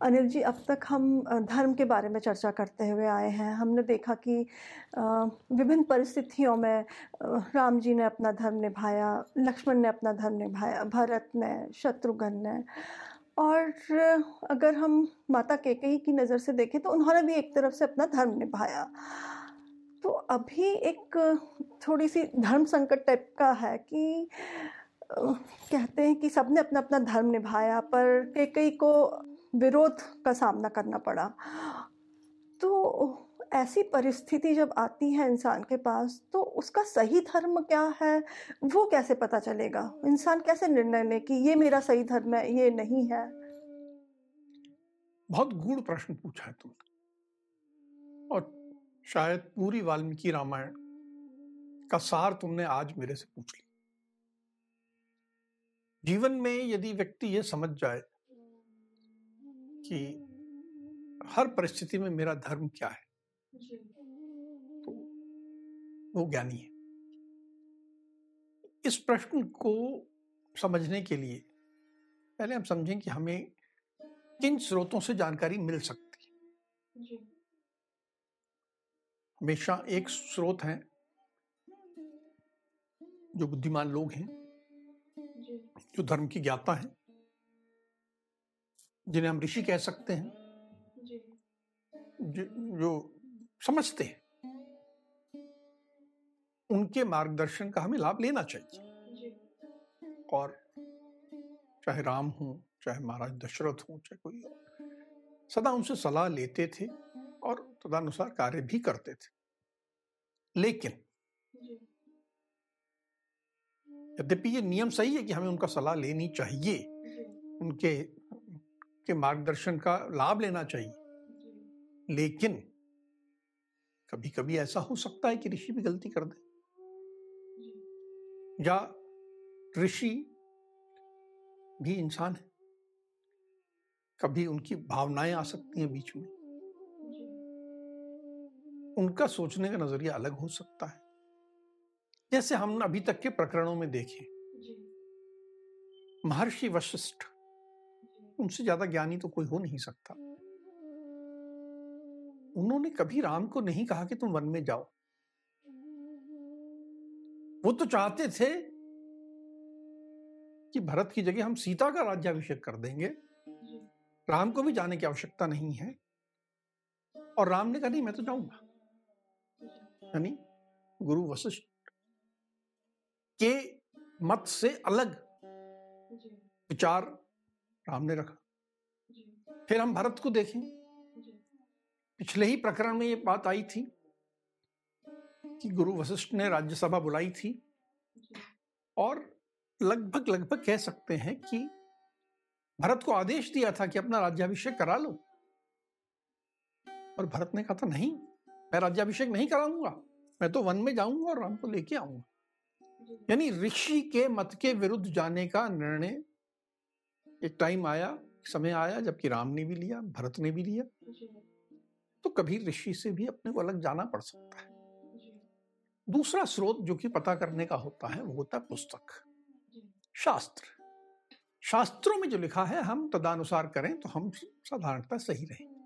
अनिल जी, अब तक हम धर्म के बारे में चर्चा करते हुए आए हैं। हमने देखा कि विभिन्न परिस्थितियों में राम जी ने अपना धर्म निभाया, लक्ष्मण ने अपना धर्म निभाया, भरत ने, शत्रुघ्न ने। और अगर हम माता केकई की नज़र से देखें तो उन्होंने भी एक तरफ़ से अपना धर्म निभाया। तो अभी एक थोड़ी सी धर्म संकट टाइप का है कि कहते हैं कि सबने अपना अपना धर्म निभाया, पर केकई को विरोध का सामना करना पड़ा। तो ऐसी परिस्थिति जब आती है इंसान के पास तो उसका सही धर्म क्या है? वो कैसे पता चलेगा? इंसान कैसे निर्णय ले कि ये मेरा सही धर्म है, ये नहीं है? बहुत गूढ़ प्रश्न पूछा है तुमने और शायद पूरी वाल्मीकि रामायण का सार तुमने आज मेरे से पूछ लिया। जीवन में यदि व्यक्ति ये समझ जाए कि हर परिस्थिति में मेरा धर्म क्या है? तो वो ज्ञानी है। इस प्रश्न को समझने के लिए पहले हम समझें कि हमें किन स्रोतों से जानकारी मिल सकती है। हमेशा एक स्रोत है जो बुद्धिमान लोग हैं जो धर्म की ज्ञाता हैं। जिन्हें हम ऋषि कह सकते हैं जो। समझते हैं उनके मार्गदर्शन का हमें लाभ लेना चाहिए। और चाहे राम हो चाहे महाराज दशरथ हो चाहे कोई और सदा उनसे सलाह लेते थे और तदानुसार कार्य भी करते थे। लेकिन यद्यपि ये नियम सही है कि हमें उनका सलाह लेनी चाहिए उनके के मार्गदर्शन का लाभ लेना चाहिए। लेकिन कभी कभी ऐसा हो सकता है कि ऋषि भी गलती कर दे। या ऋषि भी इंसान है। कभी उनकी भावनाएँ आ सकती हैं बीच में। उनका सोचने का नज़रिया अलग हो सकता है। जैसे हम अभी तक के प्रकरणों में देखें। महर्षि वशिष्ठ उनसे ज़्यादा ज्ञानी तो कोई हो नहीं सकता। उन्होंने कभी राम को नहीं कहा कि तुम वन में जाओ। वो तो चाहते थे कि भरत की जगह हम सीता का राज्याभिषेक कर देंगे। राम को भी जाने की आवश्यकता नहीं है। और राम ने कहा, नहीं, मैं तो जाऊँगा। यानी गुरु वशिष्ठ के मत से अलग विचार राम ने रखा। फिर हम भरत को देखें। पिछले ही प्रकरण में ये बात आई थी कि गुरु वशिष्ठ ने राज्यसभा बुलाई थी। और लगभग लगभग कह सकते हैं कि भरत को आदेश दिया था कि अपना राज्याभिषेक करा लो। और भरत ने कहा था नहीं मैं राज्याभिषेक नहीं कराऊँगा। मैं तो वन में जाऊँगा और राम को लेके आऊँगा। यानी ऋषि के मत के विरुद्ध जाने का निर्णय एक टाइम आया समय आया जबकि राम ने भी लिया भरत ने भी लिया। तो कभी ऋषि से भी अपने को अलग जाना पड़ सकता है। दूसरा स्रोत जो कि पता करने का होता है वो होता है पुस्तक। शास्त्र। शास्त्रों में जो लिखा है हम तदानुसार करें तो हम साधारणता सही रहें।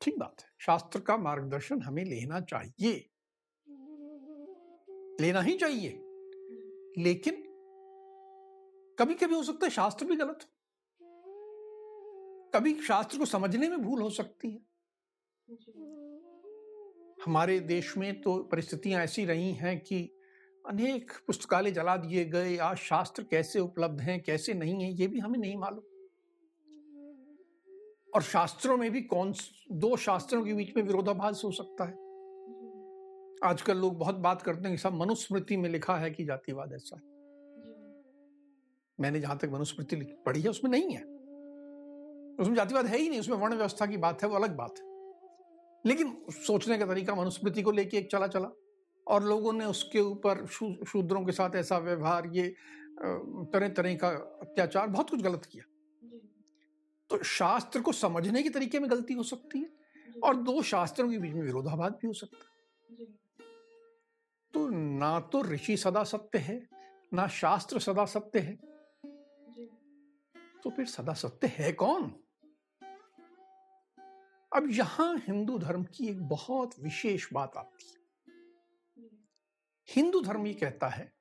ठीक बात है। शास्त्र का मार्गदर्शन हमें लेना चाहिए। लेना ही चाहिए। लेकिन कभी कभी हो सकता है शास्त्र भी गलत हो। कभी शास्त्र को समझने में भूल हो सकती है। हमारे देश में तो परिस्थितियाँ ऐसी रही हैं कि अनेक पुस्तकालय जला दिए गए आज शास्त्र कैसे उपलब्ध हैं कैसे नहीं है ये भी हमें नहीं मालूम। और शास्त्रों में भी कौन दो शास्त्रों के बीच में विरोधाभास हो सकता है। आजकल लोग बहुत बात करते हैं कि सब मनुस्मृति में लिखा है कि जातिवाद ऐसा है। मैंने जहाँ तक मनुस्मृति पढ़ी है उसमें नहीं है। उसमें जातिवाद है ही नहीं उसमें वर्ण व्यवस्था की बात है वो अलग बात है। लेकिन सोचने का तरीका मनुस्मृति को लेके एक चला चला और लोगों ने उसके ऊपर शूद्रों के साथ ऐसा व्यवहार ये तरह तरह का अत्याचार बहुत कुछ गलत किया। तो शास्त्र को समझने के तरीके में गलती हो सकती है और दो शास्त्रों के बीच में विरोधाभास भी हो सकता है। तो ना तो ऋषि सदा सत्य है ना शास्त्र सदा सत्य है तो फिर सदा सत्य है कौन? अब यहाँ हिंदू धर्म की एक बहुत विशेष बात आती है। हिंदू धर्म ये कहता है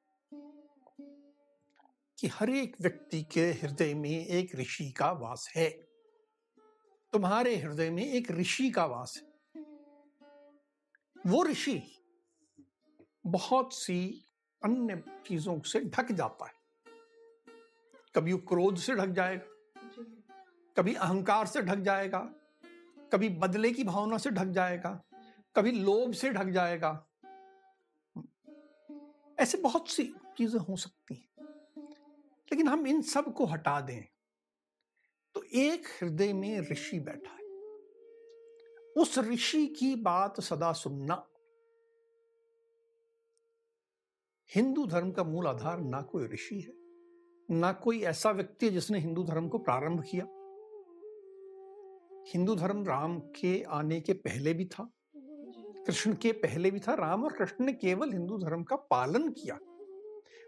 कि हर एक व्यक्ति के हृदय में एक ऋषि का वास है। तुम्हारे हृदय में एक ऋषि का वास है। वो ऋषि बहुत सी अन्य चीज़ों से ढक जाता है। कभी वो क्रोध से ढक जाएगा कभी अहंकार से ढक जाएगा कभी बदले की भावना से ढक जाएगा कभी लोभ से ढक जाएगा। ऐसे बहुत सी चीज़ें हो सकती हैं लेकिन हम इन सबको हटा दें तो एक हृदय में ऋषि बैठा है। उस ऋषि की बात सदा सुनना। हिंदू धर्म का मूल आधार ना कोई ऋषि है। ना कोई ऐसा व्यक्ति है जिसने हिंदू धर्म को प्रारंभ किया। हिंदू धर्म राम के आने के पहले भी था, कृष्ण के पहले भी था, राम और कृष्ण ने केवल हिंदू धर्म का पालन किया।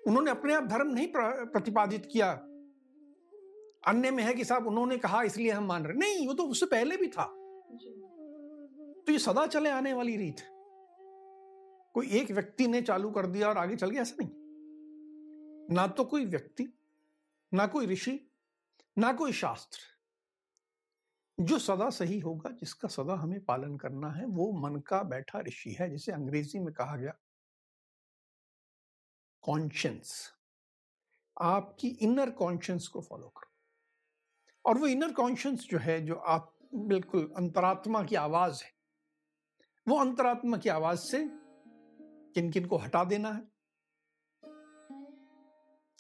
उन्होंने अपने आप धर्म नहीं प्रतिपादित किया। अन्य में है कि साहब उन्होंने कहा, इसलिए हम मान रहे नहीं, वो तो उससे पहले भी था। तो ये सदा चले आने वाली रीत कोई एक व्यक्ति ने चालू कर दिया और आगे चल गया, ऐसा नहीं। ना तो कोई व्यक्ति ना कोई ऋषि, ना कोई शास्त्र। जो सदा सही होगा, जिसका सदा हमें पालन करना है, वो मन का बैठा ऋषि है, जिसे अंग्रेज़ी में कहा गया कॉन्शियंस आपकी इनर कॉन्शियंस को फॉलो करो। और वो इनर कॉन्शियंस जो है, जो आप बिल्कुल अंतरात्मा की आवाज़ है, वो अंतरात्मा की आवाज़ से किन किन को हटा देना है?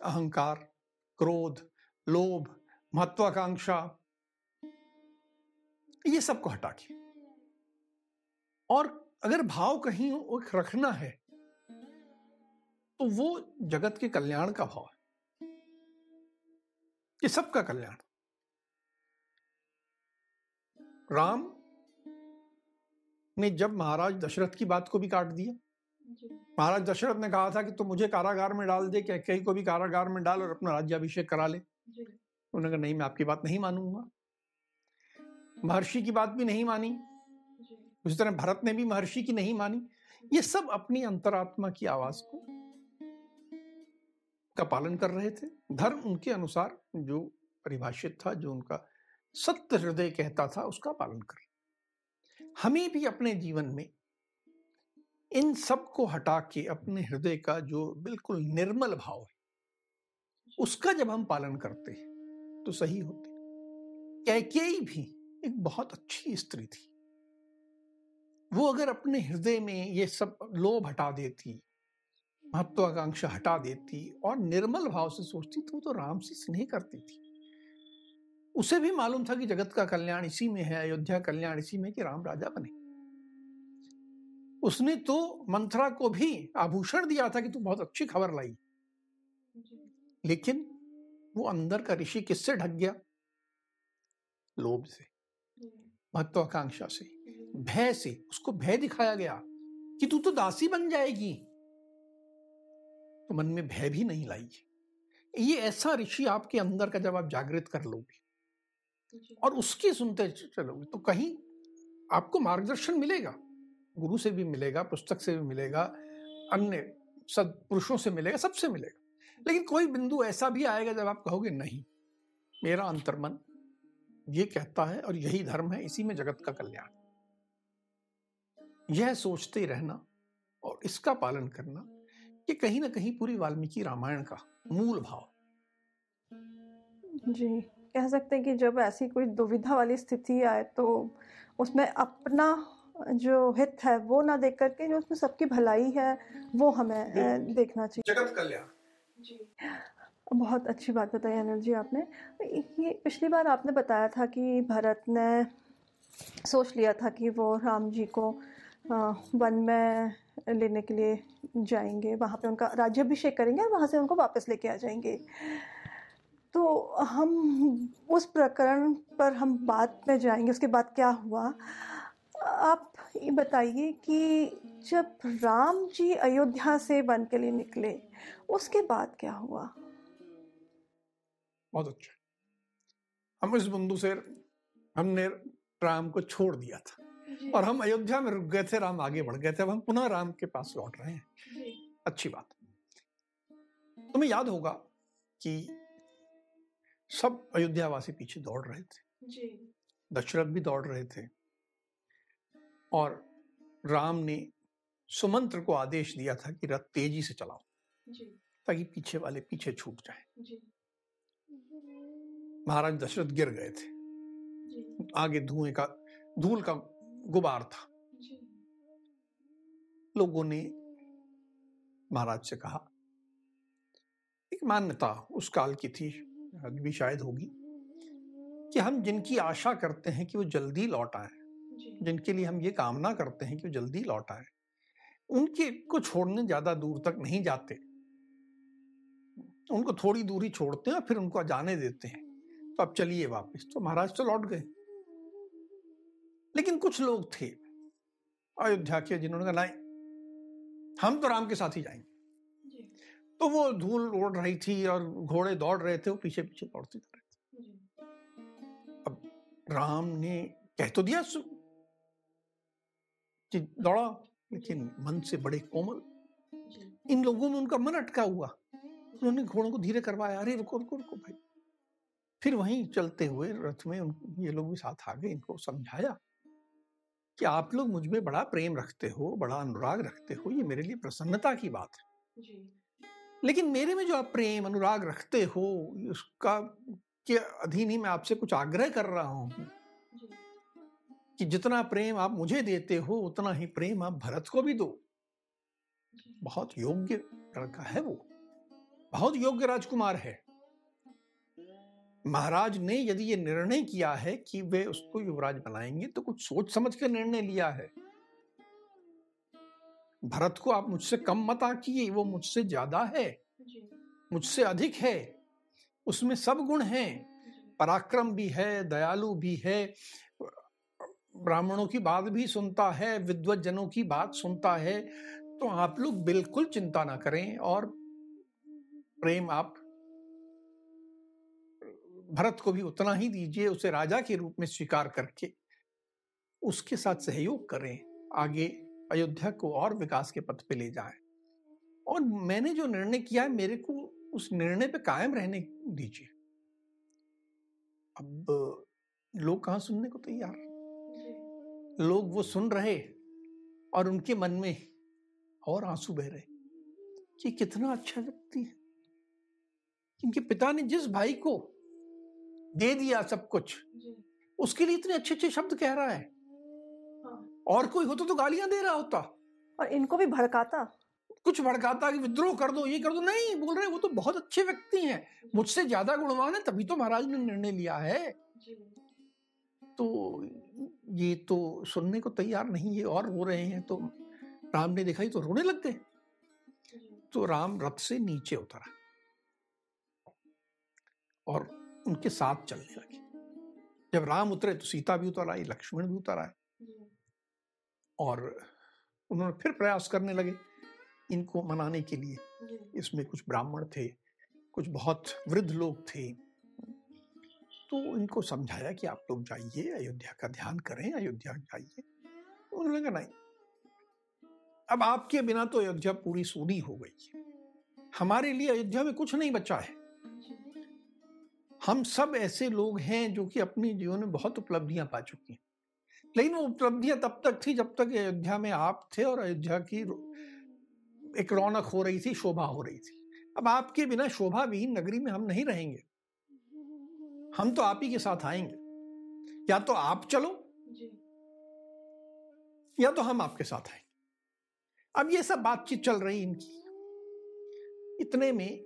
अहंकार क्रोध, लोभ, महत्वाकांक्षा, ये सबको हटा के और अगर भाव कहीं रखना है तो वो जगत के कल्याण का भाव है। ये सबका कल्याण। राम ने जब महाराज दशरथ की बात को भी काट दिया महाराज दशरथ ने कहा था कि तू मुझे कारागार में डाल दे कहीं को भी कारागार में डाल और अपना राज्याभिषेक करा ले। उन्होंने कहा नहीं मैं आपकी बात नहीं मानूँगा। महर्षि की बात भी नहीं मानी। उसी तरह भरत ने भी महर्षि की नहीं मानी। ये सब अपनी अंतरात्मा की आवाज़ को का पालन कर रहे थे। धर्म उनके अनुसार जो परिभाषित था जो उनका सत्य हृदय कहता था उसका पालन कर हमें भी अपने जीवन में इन सबको हटा के अपने हृदय का जो बिल्कुल निर्मल भाव है उसका जब हम पालन करते हैं तो सही होते। कैकेयी भी एक बहुत अच्छी स्त्री थी। वो अगर अपने हृदय में ये सब लोभ हटा देती महत्वाकांक्षा हटा देती और निर्मल भाव से सोचती तो वो तो राम से स्नेह करती थी। उसे भी मालूम था कि जगत का कल्याण इसी में है अयोध्या कल्याण इसी में कि राम राजा बने। उसने तो मंथरा को भी आभूषण दिया था कि तू बहुत अच्छी खबर लाई। लेकिन वो अंदर का ऋषि किससे ढक गया? लोभ से। महत्वाकांक्षा से। भय से। उसको भय दिखाया गया कि तू तो दासी बन जाएगी। तो मन में भय भी नहीं लाई। ये ऐसा ऋषि आपके अंदर का जब आप जागृत कर लोगे और उसकी सुनते चलोगे तो कहीं आपको मार्गदर्शन मिलेगा। गुरु से भी मिलेगा, पुस्तक से भी मिलेगा, अन्य सदपुरुषों से मिलेगा, सबसे मिलेगा। लेकिन कोई बिंदु ऐसा भी आएगा जब आप कहोगे नहीं। मेरा अंतर्मन ये कहता है और यही धर्म है, इसी में जगत का कल्याण। यह सोचते रहना और इसका पालन करना ये कहीं ना कहीं पूरी वाल्मीकि रामायण का मूल भाव। जी, कह सकते हैं कि जब ऐसी कोई दुविधा वाली स्थिति आए तो उसमें अपना जो हित है वो ना देख करके जो उसमें सबकी भलाई है वो हमें देखना चाहिए। जगत कल्याण। जी। बहुत अच्छी बात बताई अनिल जी आपने। ये पिछली बार आपने बताया था कि भरत ने सोच लिया था कि वो राम जी को वन में लेने के लिए जाएँगे। वहाँ पे उनका राज्याभिषेक करेंगे और वहाँ से उनको वापस लेके आ जाएँगे। तो हम उस प्रकरण पर हम बाद में जाएँगे। उसके बाद क्या हुआ? आप ये बताइए कि जब राम जी अयोध्या से वन के लिए निकले उसके बाद क्या हुआ? बहुत अच्छा। हम इस बिंदु से हमने राम को छोड़ दिया था। और हम अयोध्या में रुक गए थे राम आगे बढ़ गए थे अब हम पुनः राम के पास लौट रहे हैं। अच्छी बात। तुम्हें याद होगा कि सब अयोध्यावासी पीछे दौड़ रहे थे। दशरथ भी दौड़ रहे थे। और राम ने सुमंत्र को आदेश दिया था कि रथ तेज़ी से चलाओ ताकि पीछे वाले पीछे छूट जाए। महाराज दशरथ गिर गए थे। आगे धुएँ का धूल का गुबार था। लोगों ने महाराज से कहा एक मान्यता उस काल की थी भी शायद होगी कि हम जिनकी आशा करते हैं कि वो जल्दी लौट आए जिनके लिए हम ये कामना करते हैं कि वो जल्दी लौट आए। उनके को छोड़ने ज़्यादा दूर तक नहीं जाते। उनको थोड़ी दूरी छोड़ते हैं फिर उनको जाने देते हैं। तो अब चलिए वापस। तो महाराज तो लौट गए। लेकिन कुछ लोग थे अयोध्या के जिन्होंने कहा नहीं हम तो राम के साथ ही जाएँगे। तो वो धूल उड़ रही थी और घोड़े दौड़ रहे थे वो पीछे पीछे दौड़ते जा रहे थे। अब राम ने कह तो दिया कि दौड़ा लेकिन मन से बड़े कोमल। इन लोगों में उनका मन अटका हुआ। उन्होंने घोड़ों को धीरे करवाया अरे रुको रुको रुको भाई। फिर वहीं चलते हुए रथ में उन ये लोग भी साथ आ गए इनको समझाया कि आप लोग मुझमें बड़ा प्रेम रखते हो बड़ा अनुराग रखते हो ये मेरे लिए प्रसन्नता की बात है। लेकिन मेरे में जो आप प्रेम अनुराग रखते हो उसका के अधीन ही मैं आपसे कुछ आग्रह कर रहा हूँ। कि जितना प्रेम आप मुझे देते हो उतना ही प्रेम आप भरत को भी दो। बहुत योग्य लड़का है वो। बहुत योग्य राजकुमार है। महाराज ने यदि ये निर्णय किया है कि वे उसको युवराज बनाएँगे तो कुछ सोच समझ कर निर्णय लिया है। भरत को आप मुझसे कम मत आकिए वो मुझसे ज़्यादा है। मुझसे अधिक है। उसमें सब गुण हैं। पराक्रम भी है दयालु भी है। ब्राह्मणों की बात भी सुनता है विद्वत जनों की बात सुनता है तो आप लोग बिल्कुल चिंता ना करें और प्रेम आप भरत को भी उतना ही दीजिए, उसे राजा के रूप में स्वीकार करके उसके साथ सहयोग करें, आगे अयोध्या को और विकास के पथ पे ले जाए। और मैंने जो निर्णय किया है, मेरे को उस निर्णय पे कायम रहने दीजिए। अब लोग कहा सुनने को तैयार? लोग वो सुन रहे और उनके मन में और आँसू बह रहे। कि कितना अच्छा व्यक्ति है। इनके पिता ने जिस भाई को दे दिया सब कुछ उसके लिए इतने अच्छे अच्छे शब्द कह रहा है। हाँ। और कोई होता तो गालियाँ दे रहा होता। और इनको भी भड़काता। कुछ भड़काता कि विद्रोह कर दो ये कर दो। नहीं बोल रहे वो तो बहुत अच्छे व्यक्ति हैं। मुझसे ज़्यादा गुणवान है तभी तो महाराज ने निर्णय लिया है। तो ये तो सुनने को तैयार नहीं ये और रो रहे हैं तो राम ने देखा ही तो रोने लग गए तो राम रथ से नीचे उतरा और उनके साथ चलने लगे। जब राम उतरे तो सीता भी उतर आई लक्ष्मण भी उतर आए। और उन्होंने फिर प्रयास करने लगे इनको मनाने के लिए। इसमें कुछ ब्राह्मण थे कुछ बहुत वृद्ध लोग थे। तो इनको समझाया कि आप लोग जाइए, अयोध्या का ध्यान करें, अयोध्या जाइए। उन्होंने कहा, नहीं, अब आपके बिना तो अयोध्या पूरी सूनी हो गई हमारे लिए अयोध्या में कुछ नहीं बचा है। हम सब ऐसे लोग हैं जो कि अपने जीवन में बहुत उपलब्धियाँ पा चुकी हैं। लेकिन वो उपलब्धियाँ तब तक थी जब तक अयोध्या में आप थे और अयोध्या की एक रौनक हो रही थी, शोभा हो रही थी। अब आपके बिना शोभा विहीन नगरी में हम नहीं रहेंगे। हम तो आप ही के साथ आएँगे। या तो आप चलो या तो हम आपके साथ आएँगे। अब ये सब बातचीत चल रही इनकी। इतने में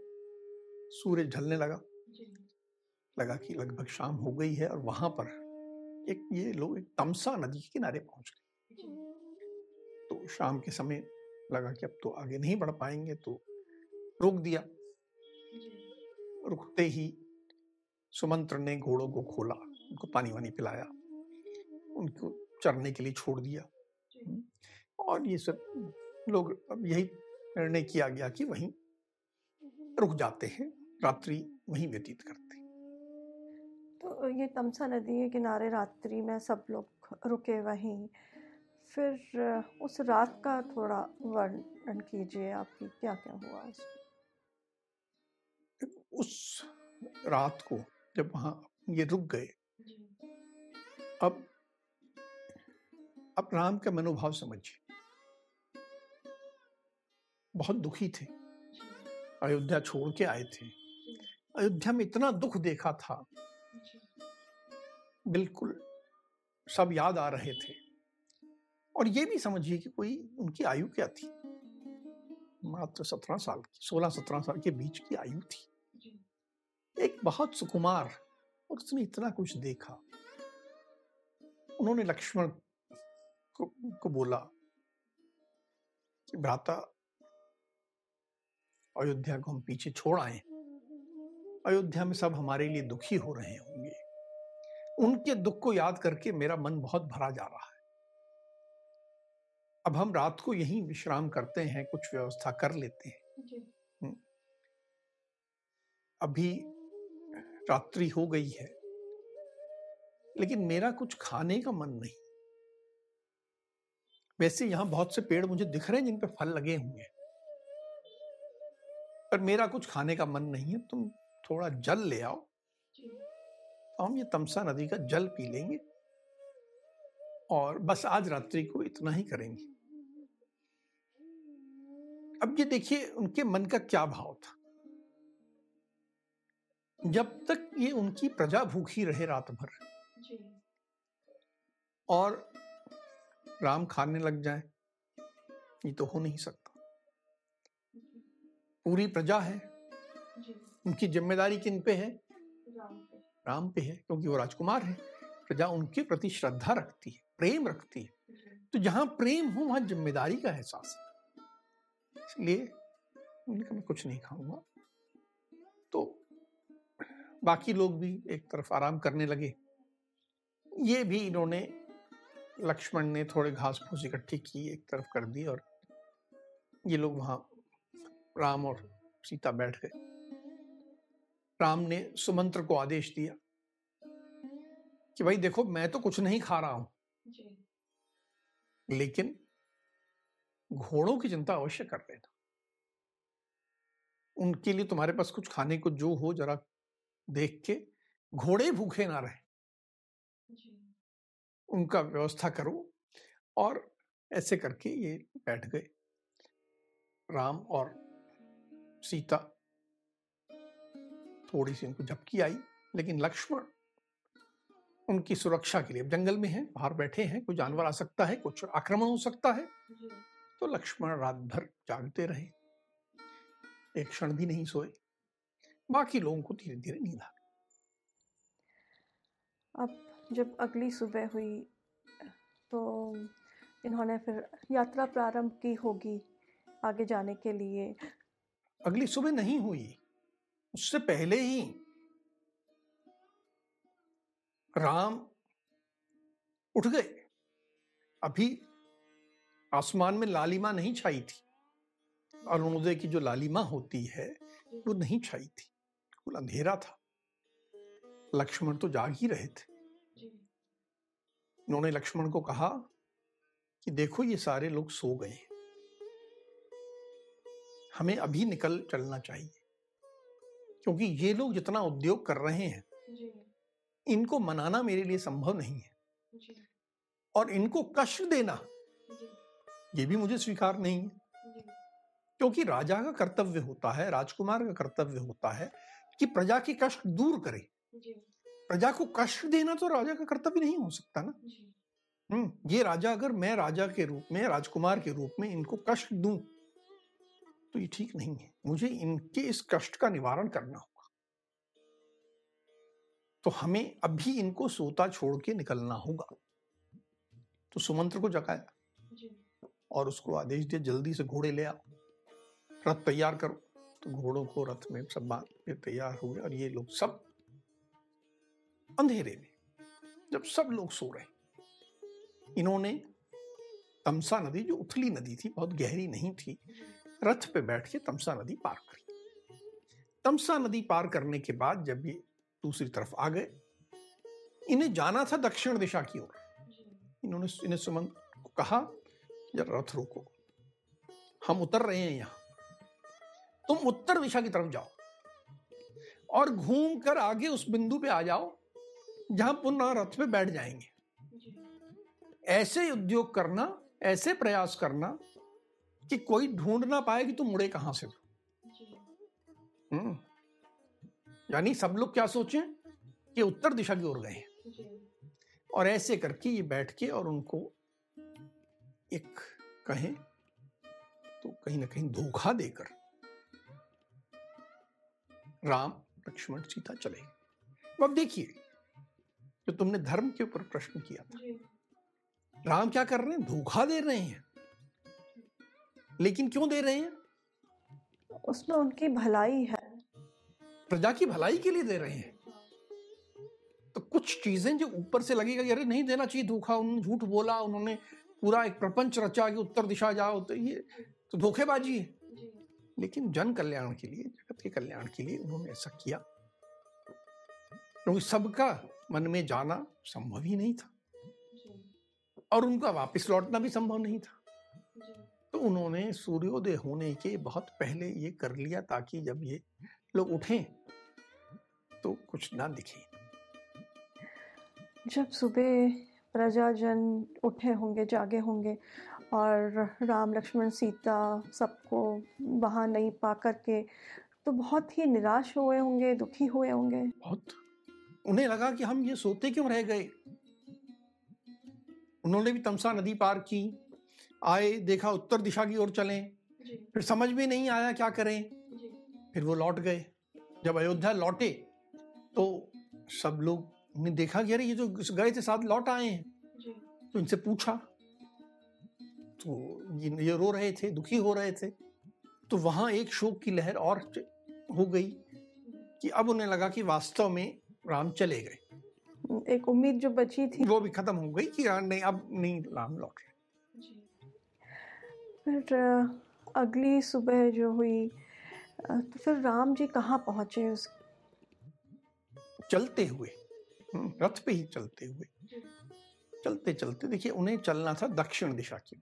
सूरज ढलने लगा। लगा कि लगभग शाम हो गई है और वहाँ पर एक ये लोग एक तमसा नदी के किनारे पहुँच गए। तो शाम के समय लगा कि अब तो आगे नहीं बढ़ पाएँगे तो रोक दिया। रुकते ही सुमंत्र ने घोड़ों को खोला उनको पानी वानी पिलाया उनको चरने के लिए छोड़ दिया। और ये सब लोग अब यही निर्णय किया गया कि वहीं रुक जाते हैं रात्रि वहीं व्यतीत करते तो ये तमसा नदी के किनारे रात्रि में सब लोग रुके वहीं। फिर उस रात का थोड़ा वर्णन कीजिए आपकी क्या क्या हुआ उसमें? उस रात को जब वहाँ ये रुक गए। अब अब राम का मनोभाव समझिए। बहुत दुखी थे। अयोध्या छोड़ के आए थे। अयोध्या में इतना दुख देखा था। बिल्कुल सब याद आ रहे थे। और ये भी समझिए कि कोई उनकी आयु क्या थी? मात्र सत्रह साल की सोलह सत्रह साल के बीच की आयु थी। एक बहुत सुकुमार और उसने इतना कुछ देखा। उन्होंने लक्ष्मण को, को बोला कि भ्राता अयोध्या को हम पीछे छोड़ आए अयोध्या में सब हमारे लिए दुखी हो रहे होंगे। उनके दुख को याद करके मेरा मन बहुत भरा जा रहा है। अब हम रात को यहीं विश्राम करते हैं कुछ व्यवस्था कर लेते हैं। हम्म। अभी रात्रि हो गई है। लेकिन मेरा कुछ खाने का मन नहीं। वैसे यहाँ बहुत से पेड़ मुझे दिख रहे हैं जिन पे फल लगे हुए हैं। पर मेरा कुछ खाने का मन नहीं है, तुम थोड़ा जल ले आओ। तो हम ये तमसा नदी का जल पी लेंगे। और बस आज रात्रि को इतना ही करेंगे। अब ये देखिए, उनके मन का क्या भाव था। जब तक ये उनकी प्रजा भूखी रहे रात भर। और राम खाने लग जाए ये तो हो नहीं सकता। पूरी प्रजा है। उनकी ज़िम्मेदारी किन पे है? राम पे। है क्योंकि वो राजकुमार है। प्रजा उनके प्रति श्रद्धा रखती है प्रेम रखती है। तो जहाँ प्रेम हो वहाँ ज़िम्मेदारी का एहसास है। इसलिए उन्होंने कहा मैं कुछ नहीं खाऊँगा। तो बाकी लोग भी एक तरफ़ आराम करने लगे। ये भी इन्होंने लक्ष्मण ने थोड़े घास फूस इकट्ठी की एक तरफ़ कर दी और ये लोग वहाँ राम और सीता बैठ गए। राम ने सुमंत्र को आदेश दिया कि भाई देखो मैं तो कुछ नहीं खा रहा हूँ। लेकिन घोड़ों की चिंता अवश्य कर लेना उनके लिए तुम्हारे पास कुछ खाने को जो हो जरा देख के घोड़े भूखे ना रहे। उनका व्यवस्था करो और ऐसे करके ये बैठ गए। राम और सीता थोड़ी सी उनको झपकी आई लेकिन लक्ष्मण उनकी सुरक्षा के लिए जंगल में है बाहर बैठे हैं कोई जानवर आ सकता है कुछ आक्रमण हो सकता है। तो लक्ष्मण रात भर जागते रहे। एक क्षण भी नहीं सोए। बाकी लोगों को धीरे धीरे नींद आ गई। अब जब अगली सुबह हुई तो इन्होंने फिर यात्रा प्रारंभ की होगी आगे जाने के लिए। अगली सुबह नहीं हुई उससे पहले ही राम उठ गए। अभी आसमान में लालिमा नहीं छाई थी। अरुणोदय की जो लालिमा होती है वो नहीं छाई थी। बिल्कुल अंधेरा था। लक्ष्मण तो जाग ही रहे थे। उन्होंने लक्ष्मण को कहा कि देखो ये सारे लोग सो गए हमें अभी निकल चलना चाहिए। क्योंकि ये लोग जितना उद्योग कर रहे हैं इनको मनाना मेरे लिए संभव नहीं है। और इनको कष्ट देना ये भी मुझे स्वीकार नहीं है। क्योंकि राजा का कर्तव्य होता है राजकुमार का कर्तव्य होता है कि प्रजा के कष्ट दूर करे। प्रजा को कष्ट देना तो राजा का कर्तव्य नहीं हो सकता ना। हम्म ये राजा अगर मैं राजा के रूप में राजकुमार के रूप में इनको कष्ट दूँ तो ये ठीक नहीं है। मुझे इनके इस कष्ट का निवारण करना होगा। तो हमें अभी इनको सोता छोड़ के निकलना होगा। तो सुमंत्र को जगाया और उसको आदेश दिया जल्दी से घोड़े ले आओ। रथ तैयार करो। तो घोड़ों को रथ में सब बाँध के तैयार हो गए और ये लोग सब अंधेरे में, जब सब लोग सो रहे। इन्होंने तमसा नदी, जो उथली नदी थी, बहुत गहरी नहीं थी, रथ पे बैठ के तमसा नदी पार करी तमसा नदी पार करने के बाद जब ये दूसरी तरफ़ आ गए, इन्हें जाना था दक्षिण दिशा की ओर। इन्होंने, इन्हें सुमंत को कहा रथ रोको। हम उतर रहे हैं यहाँ। तुम उत्तर दिशा की तरफ़ जाओ और घूम कर आगे उस बिंदु पे आ जाओ जहाँ पुनः रथ पे बैठ जाएँगे। ऐसे उद्योग करना ऐसे प्रयास करना कि कोई ढूंढ ना पाए कि तुम मुड़े कहाँ से हम्म। यानी सब लोग क्या सोचे कि उत्तर दिशा की ओर गए। और ऐसे करके ये बैठ के और उनको एक कहें तो कहीं ना कहीं धोखा देकर राम लक्ष्मण सीता चले अब देखिए जो तुमने धर्म के ऊपर प्रश्न किया था। राम क्या कर रहे हैं? धोखा दे रहे हैं। लेकिन क्यों दे रहे हैं? उसमें उनकी भलाई है। प्रजा की भलाई के लिए दे रहे हैं। तो कुछ चीज़ें जो ऊपर से लगेगा अरे नहीं देना चाहिए धोखा उन्होंने झूठ बोला उन्होंने पूरा एक प्रपंच रचा कि उत्तर दिशा जाओ तो ये तो धोखेबाजी है। लेकिन जन कल्याण के लिए जगत के कल्याण के लिए उन्होंने ऐसा किया। क्योंकि सबका मन में जाना संभव ही नहीं था। और उनका वापस लौटना भी संभव नहीं था। तो उन्होंने सूर्योदय होने के बहुत पहले ये कर लिया ताकि जब ये लोग उठें तो कुछ ना दिखे। जब सुबह प्रजाजन उठे होंगे जागे होंगे और राम लक्ष्मण सीता सबको वहाँ नहीं पा करके तो बहुत ही निराश हुए होंगे दुखी हुए होंगे। बहुत। उन्हें लगा कि हम ये सोते क्यों रह गए? उन्होंने भी तमसा नदी पार की आए देखा उत्तर दिशा की ओर चले। फिर समझ में नहीं आया क्या करें। फिर वो लौट गए। जब अयोध्या लौटे तो सब लोग ने देखा कि अरे ये जो गए थे साथ लौट आए हैं। तो इनसे पूछा तो ये रो रहे थे दुखी हो रहे थे। तो वहाँ एक शोक की लहर और हो गई कि अब उन्हें लगा कि वास्तव में राम चले गए। एक उम्मीद जो बची थी। वो भी खत्म हो गई कि नहीं अब नहीं राम लौट रहे। फिर अगली सुबह जो हुई तो फिर राम जी कहाँ पहुँचे उस चलते हुए हम्म, रथ पे ही चलते हुए। चलते चलते देखिए उन्हें चलना था दक्षिण दिशा की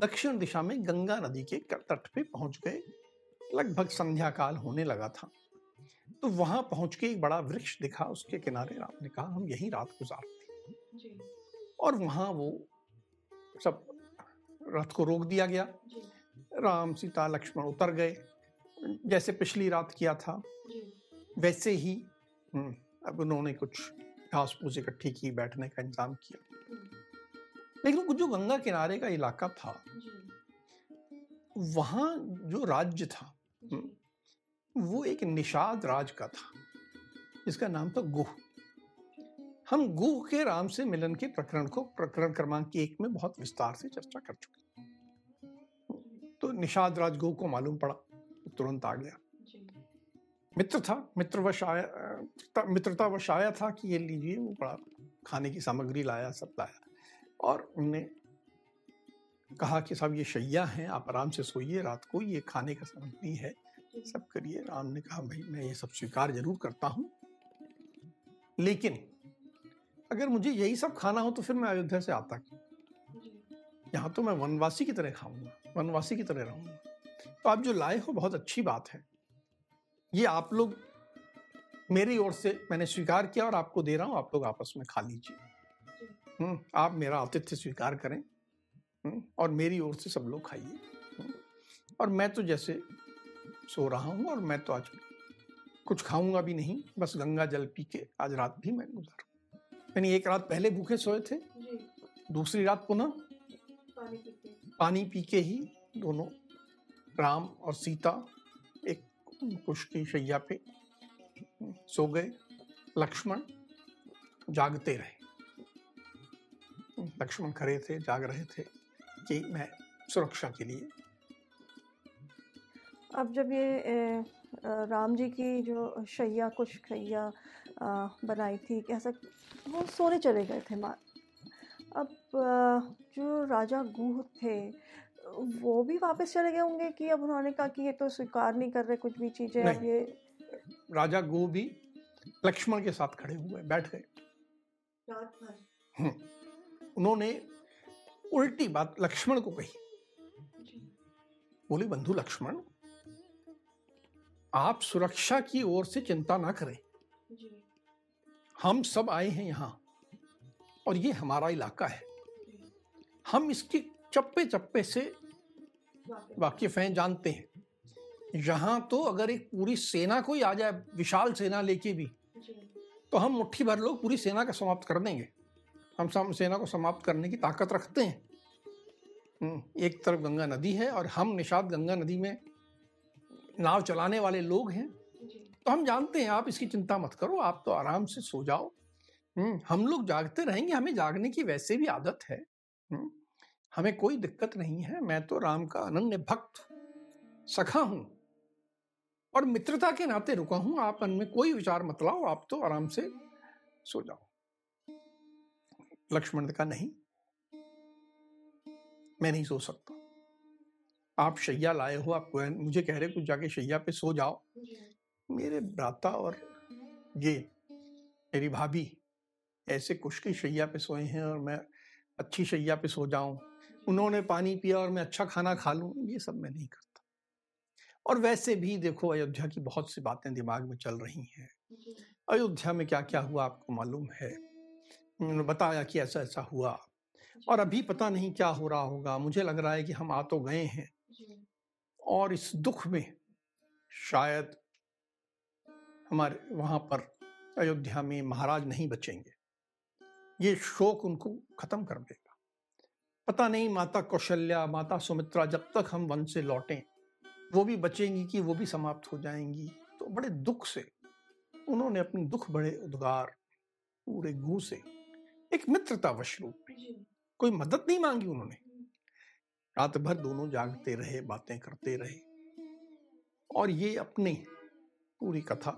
दक्षिण दिशा में गंगा नदी के तट पे पहुँच गए। लगभग संध्या काल होने लगा था। तो वहाँ पहुँच के एक बड़ा वृक्ष दिखा उसके किनारे। राम ने कहा हम यहीं रात गुजारते और वहाँ वो सब रथ को रोक दिया गया। राम सीता लक्ष्मण उतर गए। जैसे पिछली रात किया था वैसे ही हम्म, अब उन्होंने कुछ घास फूस इकट्ठी की बैठने का इंतज़ाम किया। लेकिन जो गंगा किनारे का इलाका था वहाँ जो राज्य था हम्म, वो एक निषाद राज का था जिसका नाम था गुह। हम गुह के राम से मिलन के प्रकरण को प्रकरण क्रमांक एक में बहुत विस्तार से चर्चा कर चुके तो निषाद राज गुह को मालूम पड़ा तुरंत आ गया। मित्र था, मित्रवश आया मित्रता वश आया था कि ये लीजिए, वो बड़ा खाने की सामग्री लाया, सब लाया। और उनने कहा कि साहब, ये शैया हैं, आप आराम से सोइए, रात को ये खाने का सामग्री है, सब करिए। राम ने कहा, भाई, मैं ये सब स्वीकार ज़रूर करता हूँ। लेकिन अगर मुझे यही सब खाना हो तो फिर मैं अयोध्या से आता क्यों? यहाँ तो मैं वनवासी की तरह खाऊँगा, वनवासी की तरह रहूँगा। तो आप जो लाए हो, बहुत अच्छी बात है। ये आप लोग मेरी ओर से मैंने स्वीकार किया और आपको दे रहा हूँ आप लोग आपस में खा लीजिए। हम्म, आप मेरा आतिथ्य स्वीकार करें। हम्म, और मेरी ओर से सब लोग खाइए। हम्म, और मैं तो जैसे सो रहा हूँ और मैं तो आज कुछ खाऊँगा भी नहीं बस गंगा जल पी के आज रात भी मैं गुजारू मैंने एक रात पहले भूखे सोए थे दूसरी रात पुनः पानी पी के ही दोनों राम और सीता कुश की शैया पे सो गए। लक्ष्मण जागते रहे। लक्ष्मण खड़े थे, जाग रहे थे कि मैं सुरक्षा के लिए। अब जब ये राम जी की जो शैया कुछ शैया बनाई थी कैसा वो सोने चले गए थे माँ अब जो राजा गुह थे वो भी वापस चले गए होंगे कि अब उन्होंने कहा कि ये तो स्वीकार नहीं कर रहे कुछ भी चीज़ें अब ये राजा गुह भी लक्ष्मण के साथ खड़े हुए बैठ गए। हम्म। उन्होंने उल्टी बात लक्ष्मण को कही। बोली बंधु लक्ष्मण आप सुरक्षा की ओर से चिंता ना करें। हम सब आए हैं यहाँ और ये हमारा इलाका है। हम इसके चप्पे चप्पे से वाकिफ हैं जानते हैं। यहाँ तो अगर एक पूरी सेना कोई आ जाए विशाल सेना लेके भी तो हम मुट्ठी भर लोग पूरी सेना का समाप्त कर देंगे। हम सब सेना को समाप्त करने की ताकत रखते हैं। हम्म, एक तरफ़ गंगा नदी है और हम निषाद गंगा नदी में नाव चलाने वाले लोग हैं। तो हम जानते हैं आप इसकी चिंता मत करो आप तो आराम से सो जाओ। हम्म, हम लोग जागते रहेंगे हमें जागने की वैसे भी आदत है। हम्म, हमें कोई दिक्कत नहीं है, मैं तो राम का अनन्य भक्त सखा हूँ। और मित्रता के नाते रुका हूँ, आप मन में कोई विचार मत लाओ, आप तो आराम से सो जाओ। लक्ष्मण का नहीं, मैं नहीं सो सकता। आप शैया लाए हो, आप मुझे कह रहे कुछ जाके शैया पे सो जाओ। मेरे भ्राता और ये, मेरी भाभी ऐसे कुछ की शैया पे सोए हैं और मैं अच्छी शैया पे सो जाऊँ। उन्होंने पानी पिया और मैं अच्छा खाना खा लूँ ये सब मैं नहीं करता। और वैसे भी देखो अयोध्या की बहुत सी बातें दिमाग में चल रही हैं। अयोध्या में क्या क्या हुआ आपको मालूम है? उन्होंने बताया कि ऐसा ऐसा हुआ और अभी पता नहीं क्या हो रहा होगा मुझे लग रहा है कि हम आ तो गए हैं। और इस दुख में शायद हमारे वहाँ पर अयोध्या में महाराज नहीं बचेंगे। ये शोक उनको खत्म कर देगा। पता नहीं माता कौशल्या माता सुमित्रा जब तक हम वन से लौटें वो भी बचेंगी कि वो भी समाप्त हो जाएँगी। तो बड़े दुख से उन्होंने अपनी दुख बड़े उद्गार पूरे गु से एक मित्रता वश रूप में कोई मदद नहीं मांगी उन्होंने। रात भर दोनों जागते रहे बातें करते रहे। और ये अपनी पूरी कथा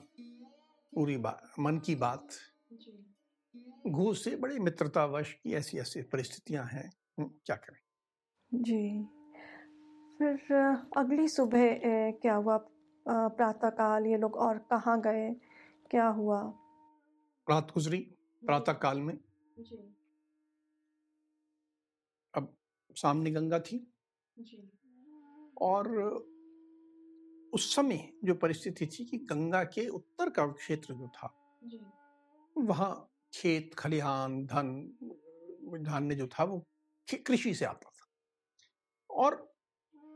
पूरी बात मन की बात घूस से बड़े मित्रतावश की ऐसी ऐसी परिस्थितियाँ हैं। क्या करें? जी। फिर अगली सुबह क्या हुआ? प्रातः काल ये लोग और कहाँ गए? क्या हुआ? रात गुजरी प्रातः काल में। अब सामने गंगा थी। जी। और उस समय जो परिस्थिति थी कि गंगा के उत्तर का क्षेत्र जो था जी। वहाँ खेत खलिहान धन धान्य जो था वो कृषि से आता था। और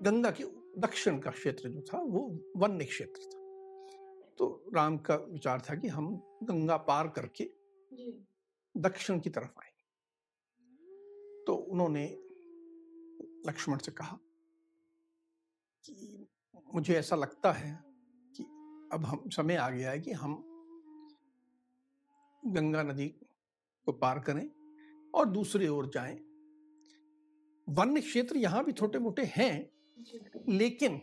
गंगा के दक्षिण का क्षेत्र जो था वो वन्य क्षेत्र था। तो राम का विचार था कि हम गंगा पार करके दक्षिण की तरफ़ आएँगे। तो उन्होंने लक्ष्मण से कहा कि मुझे ऐसा लगता है कि अब हम समय आ गया है कि हम गंगा नदी को पार करें और दूसरी ओर जाएँ वन्य क्षेत्र यहाँ भी छोटे मोटे हैं लेकिन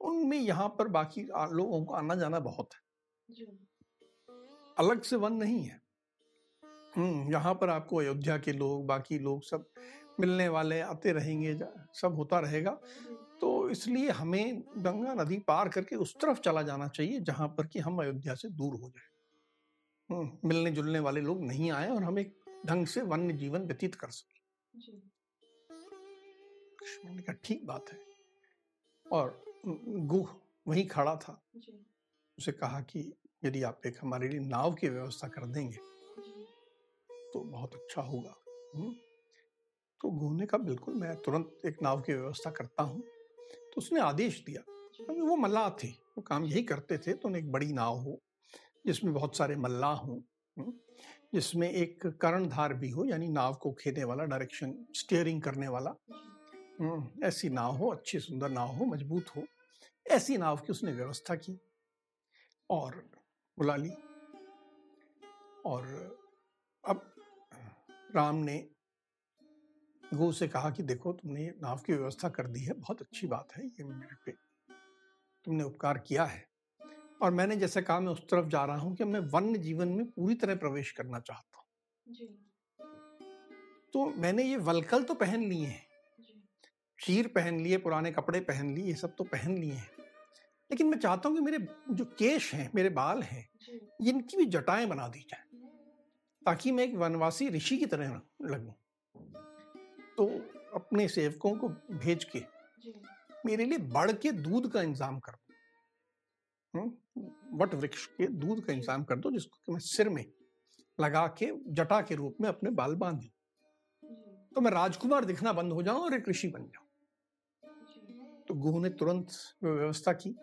उनमें यहाँ पर बाकी लोगों को आना जाना बहुत है। अलग से वन नहीं है। हम्म यहाँ पर आपको अयोध्या के लोग बाकी लोग सब मिलने वाले आते रहेंगे सब होता रहेगा। तो इसलिए हमें गंगा नदी पार करके उस तरफ़ चला जाना चाहिए जहाँ पर कि हम अयोध्या से दूर हो जाए। हम्म, मिलने जुलने वाले लोग नहीं आए और हम एक ढंग से वन्य जीवन व्यतीत कर सके। मैंने कहा ठीक बात है। और गुह वहीं खड़ा था। उसे कहा कि यदि आप एक हमारे लिए नाव की व्यवस्था कर देंगे तो बहुत अच्छा होगा। तो घूमने का बिल्कुल मैं तुरंत एक नाव की व्यवस्था करता हूँ। तो उसने आदेश दिया। वो मल्लाह थे वो काम यही करते थे तो उन्हें एक बड़ी नाव हो जिसमें बहुत सारे मल्लाह हों जिसमें एक कर्णधार भी हो यानी नाव को खेने वाला डायरेक्शन स्टीयरिंग करने वाला। ऐसी नाव हो अच्छी सुंदर नाव हो मज़बूत हो ऐसी नाव की उसने व्यवस्था की और बुला ली और अब राम ने गो से कहा कि देखो तुमने नाव की व्यवस्था कर दी है बहुत अच्छी बात है ये मेरे पे तुमने उपकार किया है। और मैंने जैसे कहा मैं उस तरफ़ जा रहा हूँ कि मैं वन्य जीवन में पूरी तरह प्रवेश करना चाहता हूँ। तो मैंने ये वलकल तो पहन लिए हैं शीर पहन लिए पुराने कपड़े पहन लिए ये सब तो पहन लिए हैं। लेकिन मैं चाहता हूँ कि मेरे जो केश हैं मेरे बाल हैं इनकी भी जटाएँ बना दी जाए ताकि मैं एक वनवासी ऋषि की तरह लगूं। तो अपने सेवकों को भेज के मेरे लिए बढ़ के दूध का इंतज़ाम कर दो। हम्म, वट वृक्ष के दूध का इंतज़ाम कर दो जिसको कि मैं सिर में लगा के जटा के रूप में अपने बाल बाँध दू। तो मैं राजकुमार दिखना बंद हो जाऊँ और एक ऋषि बन जाऊँ। तो गुह ने तुरंत व्यवस्था की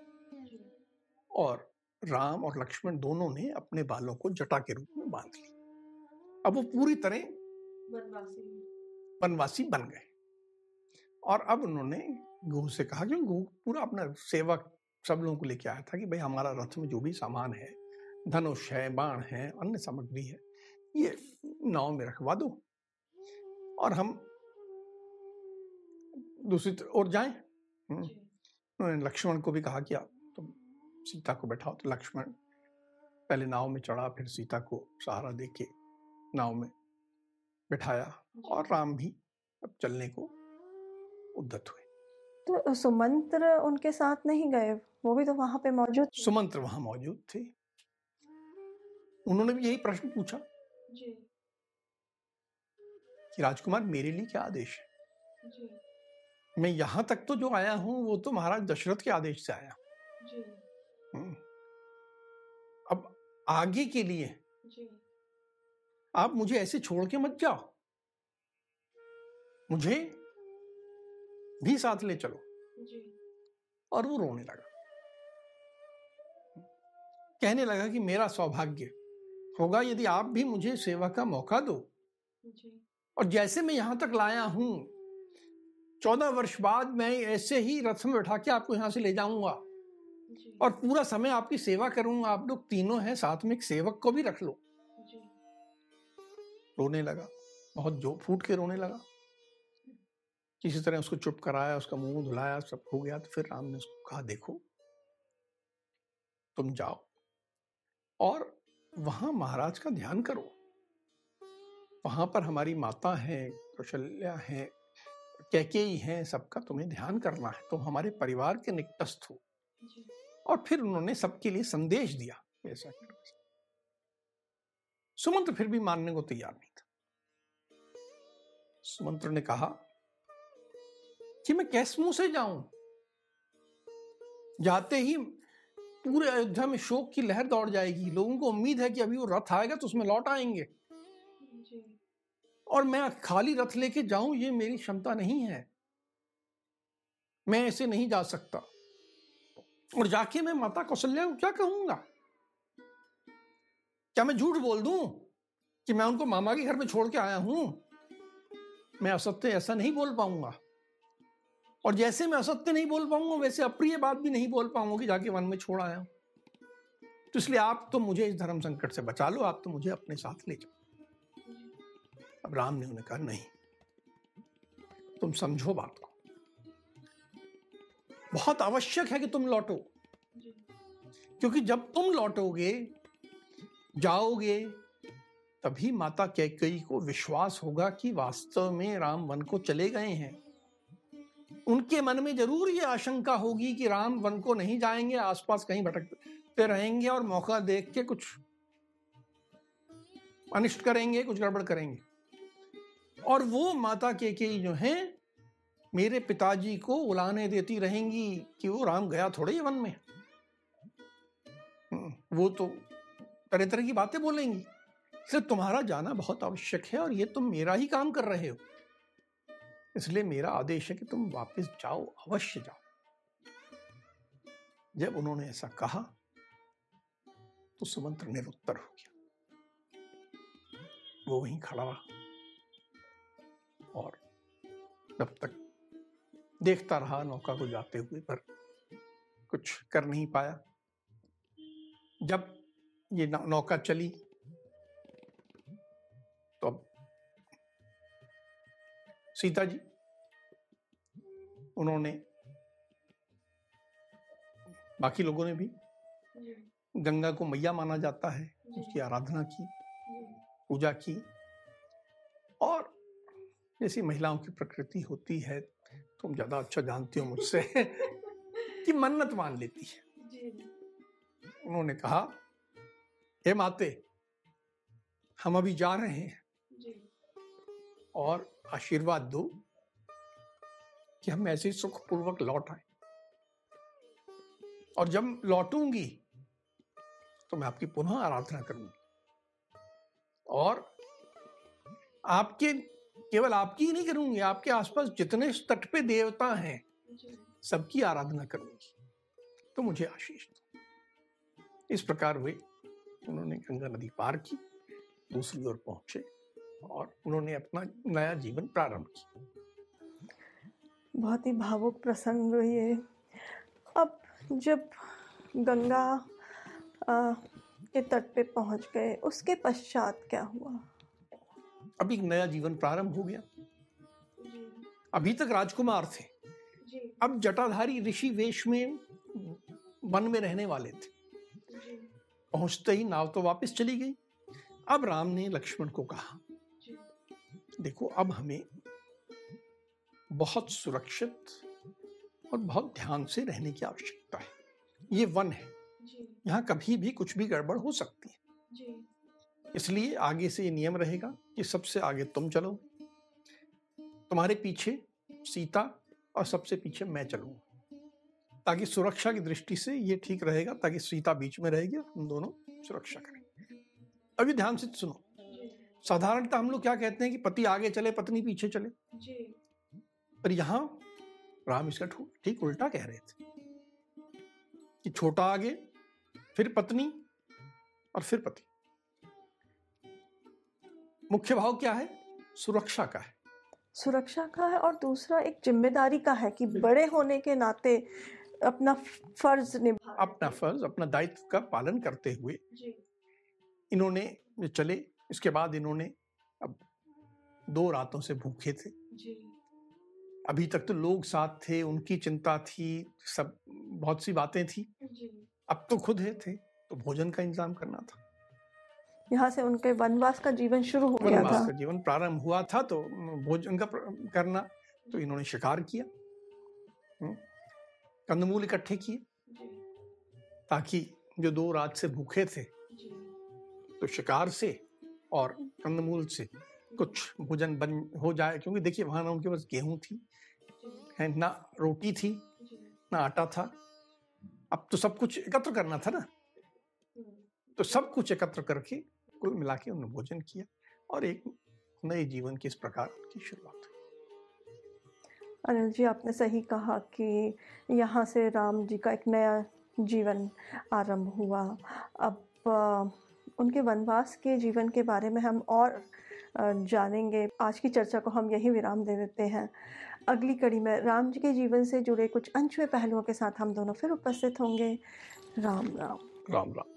और राम और लक्ष्मण दोनों ने अपने बालों को जटा के रूप में बाँध लिया अब वो पूरी तरह वनवासी बन गए। और अब उन्होंने गुह से कहा कि गुह पूरा अपना सेवक सब लोगों को लेके आया था कि भाई हमारा रथ में जो भी सामान है धनुष है बाण है अन्य सामग्री है ये नाव में रखवा दो। और हम दूसरी ओर जाएँ। उन्होंने लक्ष्मण को भी कहा कि आप तुम सीता को बैठाओ तो लक्ष्मण पहले नाव में चढ़ा फिर सीता को सहारा दे के नाव में बिठाया और राम भी अब चलने को उद्दत हुए। तो सुमंत्र उनके साथ नहीं गए? वो भी तो वहाँ पे मौजूद सुमंत्र वहाँ मौजूद थे। उन्होंने भी यही प्रश्न पूछा जी। कि राजकुमार मेरे लिए क्या आदेश है? जी। मैं यहाँ तक तो जो आया हूँ वो तो महाराज दशरथ के आदेश से आया। जी। अब आगे के लिए जी। आप मुझे ऐसे छोड़ के मत जाओ। मुझे भी साथ ले चलो। जी। और वो रोने लगा। कहने लगा कि मेरा सौभाग्य होगा यदि आप भी मुझे सेवा का मौका दो। जी। और जैसे मैं यहाँ तक लाया हूँ चौदह वर्ष बाद मैं ऐसे ही रथ में बैठा के आपको यहाँ से ले जाऊँगा। और पूरा समय आपकी सेवा करूँगा। आप लोग तीनों हैं साथ में एक सेवक को भी रख लो। रोने लगा। बहुत जो फूट के रोने लगा। किसी तरह उसको चुप कराया उसका मुँह धुलाया सब हो गया तो फिर राम ने उसको कहा देखो तुम जाओ और वहाँ महाराज का ध्यान करो। वहाँ पर हमारी माता है कौशल्या है कैकेयी है सबका तुम्हें ध्यान करना है तुम हमारे परिवार के निकटस्थ हो। और फिर उन्होंने सबके लिए संदेश दिया ऐसा सुमंत्र फिर भी मानने को तैयार नहीं था। सुमंत्र ने कहा कि मैं कैस मुँह से जाऊँ? जाते ही पूरे अयोध्या में शोक की लहर दौड़ जाएगी। लोगों को उम्मीद है कि अभी वो रथ आएगा तो उसमें लौट आएँगे। और मैं खाली रथ लेके जाऊँ, ये मेरी क्षमता नहीं है। मैं ऐसे नहीं जा सकता। और जाके मैं माता कौशल्या को क्या कहूँगा? क्या मैं झूठ बोल दूँ कि मैं उनको मामा के घर में छोड़ के आया हूँ? मैं असत्य ऐसा नहीं बोल पाऊँगा। और जैसे मैं असत्य नहीं बोल पाऊँगा, वैसे अप्रिय बात भी नहीं बोल पाऊँगा कि जाके वन में छोड़ आया हूँ। तो इसलिए आप तो मुझे इस धर्म संकट से बचा लो, आप तो मुझे अपने साथ ले जाओ। अब राम ने उन्हें कहा नहीं तुम समझो बात को। बहुत आवश्यक है कि तुम लौटो। क्योंकि जब तुम लौटोगे जाओगे तभी माता कैकई को विश्वास होगा कि वास्तव में राम वन को चले गए हैं। उनके मन में ज़रूर ये आशंका होगी कि राम वन को नहीं जाएँगे आसपास कहीं भटकते रहेंगे और मौका देख के कुछ अनिष्ट करेंगे कुछ गड़बड़ करेंगे। और वो माता के के जो हैं मेरे पिताजी को उलाने देती रहेंगी कि वो राम गया थोड़े ही वन में। हम्म, वो तो तरह तरह की बातें बोलेंगी। इसलिए तुम्हारा जाना बहुत आवश्यक है और ये तुम मेरा ही काम कर रहे हो। इसलिए मेरा आदेश है कि तुम वापस जाओ अवश्य जाओ। जब उन्होंने ऐसा कहा तो सुमंत्र निरुत्तर हो गया। वो वहीं खड़ा। रहा और तब तक देखता रहा नौका को जाते हुए पर कुछ कर नहीं पाया। जब ये नौका चली तो अब सीता जी उन्होंने बाकी लोगों ने भी गंगा को मैया माना जाता है उसकी आराधना की पूजा की जैसी महिलाओं की प्रकृति होती है तुम ज़्यादा अच्छा जानती हो मुझसे कि मन्नत मान लेती है। उन्होंने कहा हे माते हम अभी जा रहे हैं और आशीर्वाद दो कि हम ऐसे सुखपूर्वक लौट आए। और जब लौटूँगी तो मैं आपकी पुनः आराधना करूँगी। और आपके केवल आपकी ही नहीं करूँगी आपके आसपास जितने तट पे देवता हैं सबकी आराधना करूँगी। तो मुझे आशीष दो। इस प्रकार हुए उन्होंने गंगा नदी पार की दूसरी ओर पहुँचे और उन्होंने अपना नया जीवन प्रारंभ किया। बहुत ही भावुक प्रसंग ये अब जब गंगा आ, के तट पे पहुँच गए उसके पश्चात क्या हुआ? अब एक नया जीवन प्रारंभ हो गया। अभी तक राजकुमार थे। अब जटाधारी ऋषि वेश में वन में रहने वाले थे। पहुँचते ही नाव तो वापस चली गई। अब राम ने लक्ष्मण को कहा देखो अब हमें बहुत सुरक्षित और बहुत ध्यान से रहने की आवश्यकता है। ये वन है। यहाँ कभी भी कुछ भी गड़बड़ हो सकती है। इसलिए आगे से ये नियम रहेगा कि सबसे आगे तुम चलो। तुम्हारे पीछे सीता और सबसे पीछे मैं चलूँगा। ताकि सुरक्षा की दृष्टि से ये ठीक रहेगा ताकि सीता बीच में रहेगी और हम दोनों सुरक्षा करेंगे। अभी ध्यान से सुनो। साधारणतः हम लोग क्या कहते हैं कि पति आगे चले पत्नी पीछे चले? जी। पर यहाँ राम इसका ठीक उल्टा कह रहे थे कि छोटा आगे फिर पत्नी और फिर पति। मुख्य भाव क्या है? सुरक्षा का है। सुरक्षा का है और दूसरा एक ज़िम्मेदारी का है कि बड़े होने के नाते अपना फ़र्ज़ निभा अपना फ़र्ज़ अपना दायित्व का पालन करते हुए इन्होंने चले। इसके बाद इन्होंने अब दो रातों से भूखे थे। जी। अभी तक तो लोग साथ थे उनकी चिंता थी सब बहुत सी बातें थी। जी। अब तो खुद है थे तो भोजन का इंतज़ाम करना था। यहाँ से उनके वनवास का जीवन शुरू हो गया था। का जीवन प्रारंभ हुआ था तो भोजन का करना तो इन्होंने शिकार किया। हम्म, कंदमूल इकट्ठे किए। ताकि जो दो रात से भूखे थे तो शिकार से और कंदमूल से कुछ भोजन बन हो जाए। क्योंकि देखिए वहाँ ना उनके पास गेहूँ थी है ना रोटी थी ना आटा था। अब तो सब कुछ एकत्र करना था ना। तो सब कुछ एकत्र करके कुल मिला के उन्होंने भोजन किया और एक नए जीवन की इस प्रकार की शुरुआत अनिल जी आपने सही कहा कि यहाँ से राम जी का एक नया जीवन आरंभ हुआ। अब आ, उनके वनवास के जीवन के बारे में हम और जानेंगे। आज की चर्चा को हम यही विराम दे देते हैं। अगली कड़ी में राम जी के जीवन से जुड़े कुछ अनछुए पहलुओं के साथ हम दोनों फिर उपस्थित होंगे। राम राम। राम राम।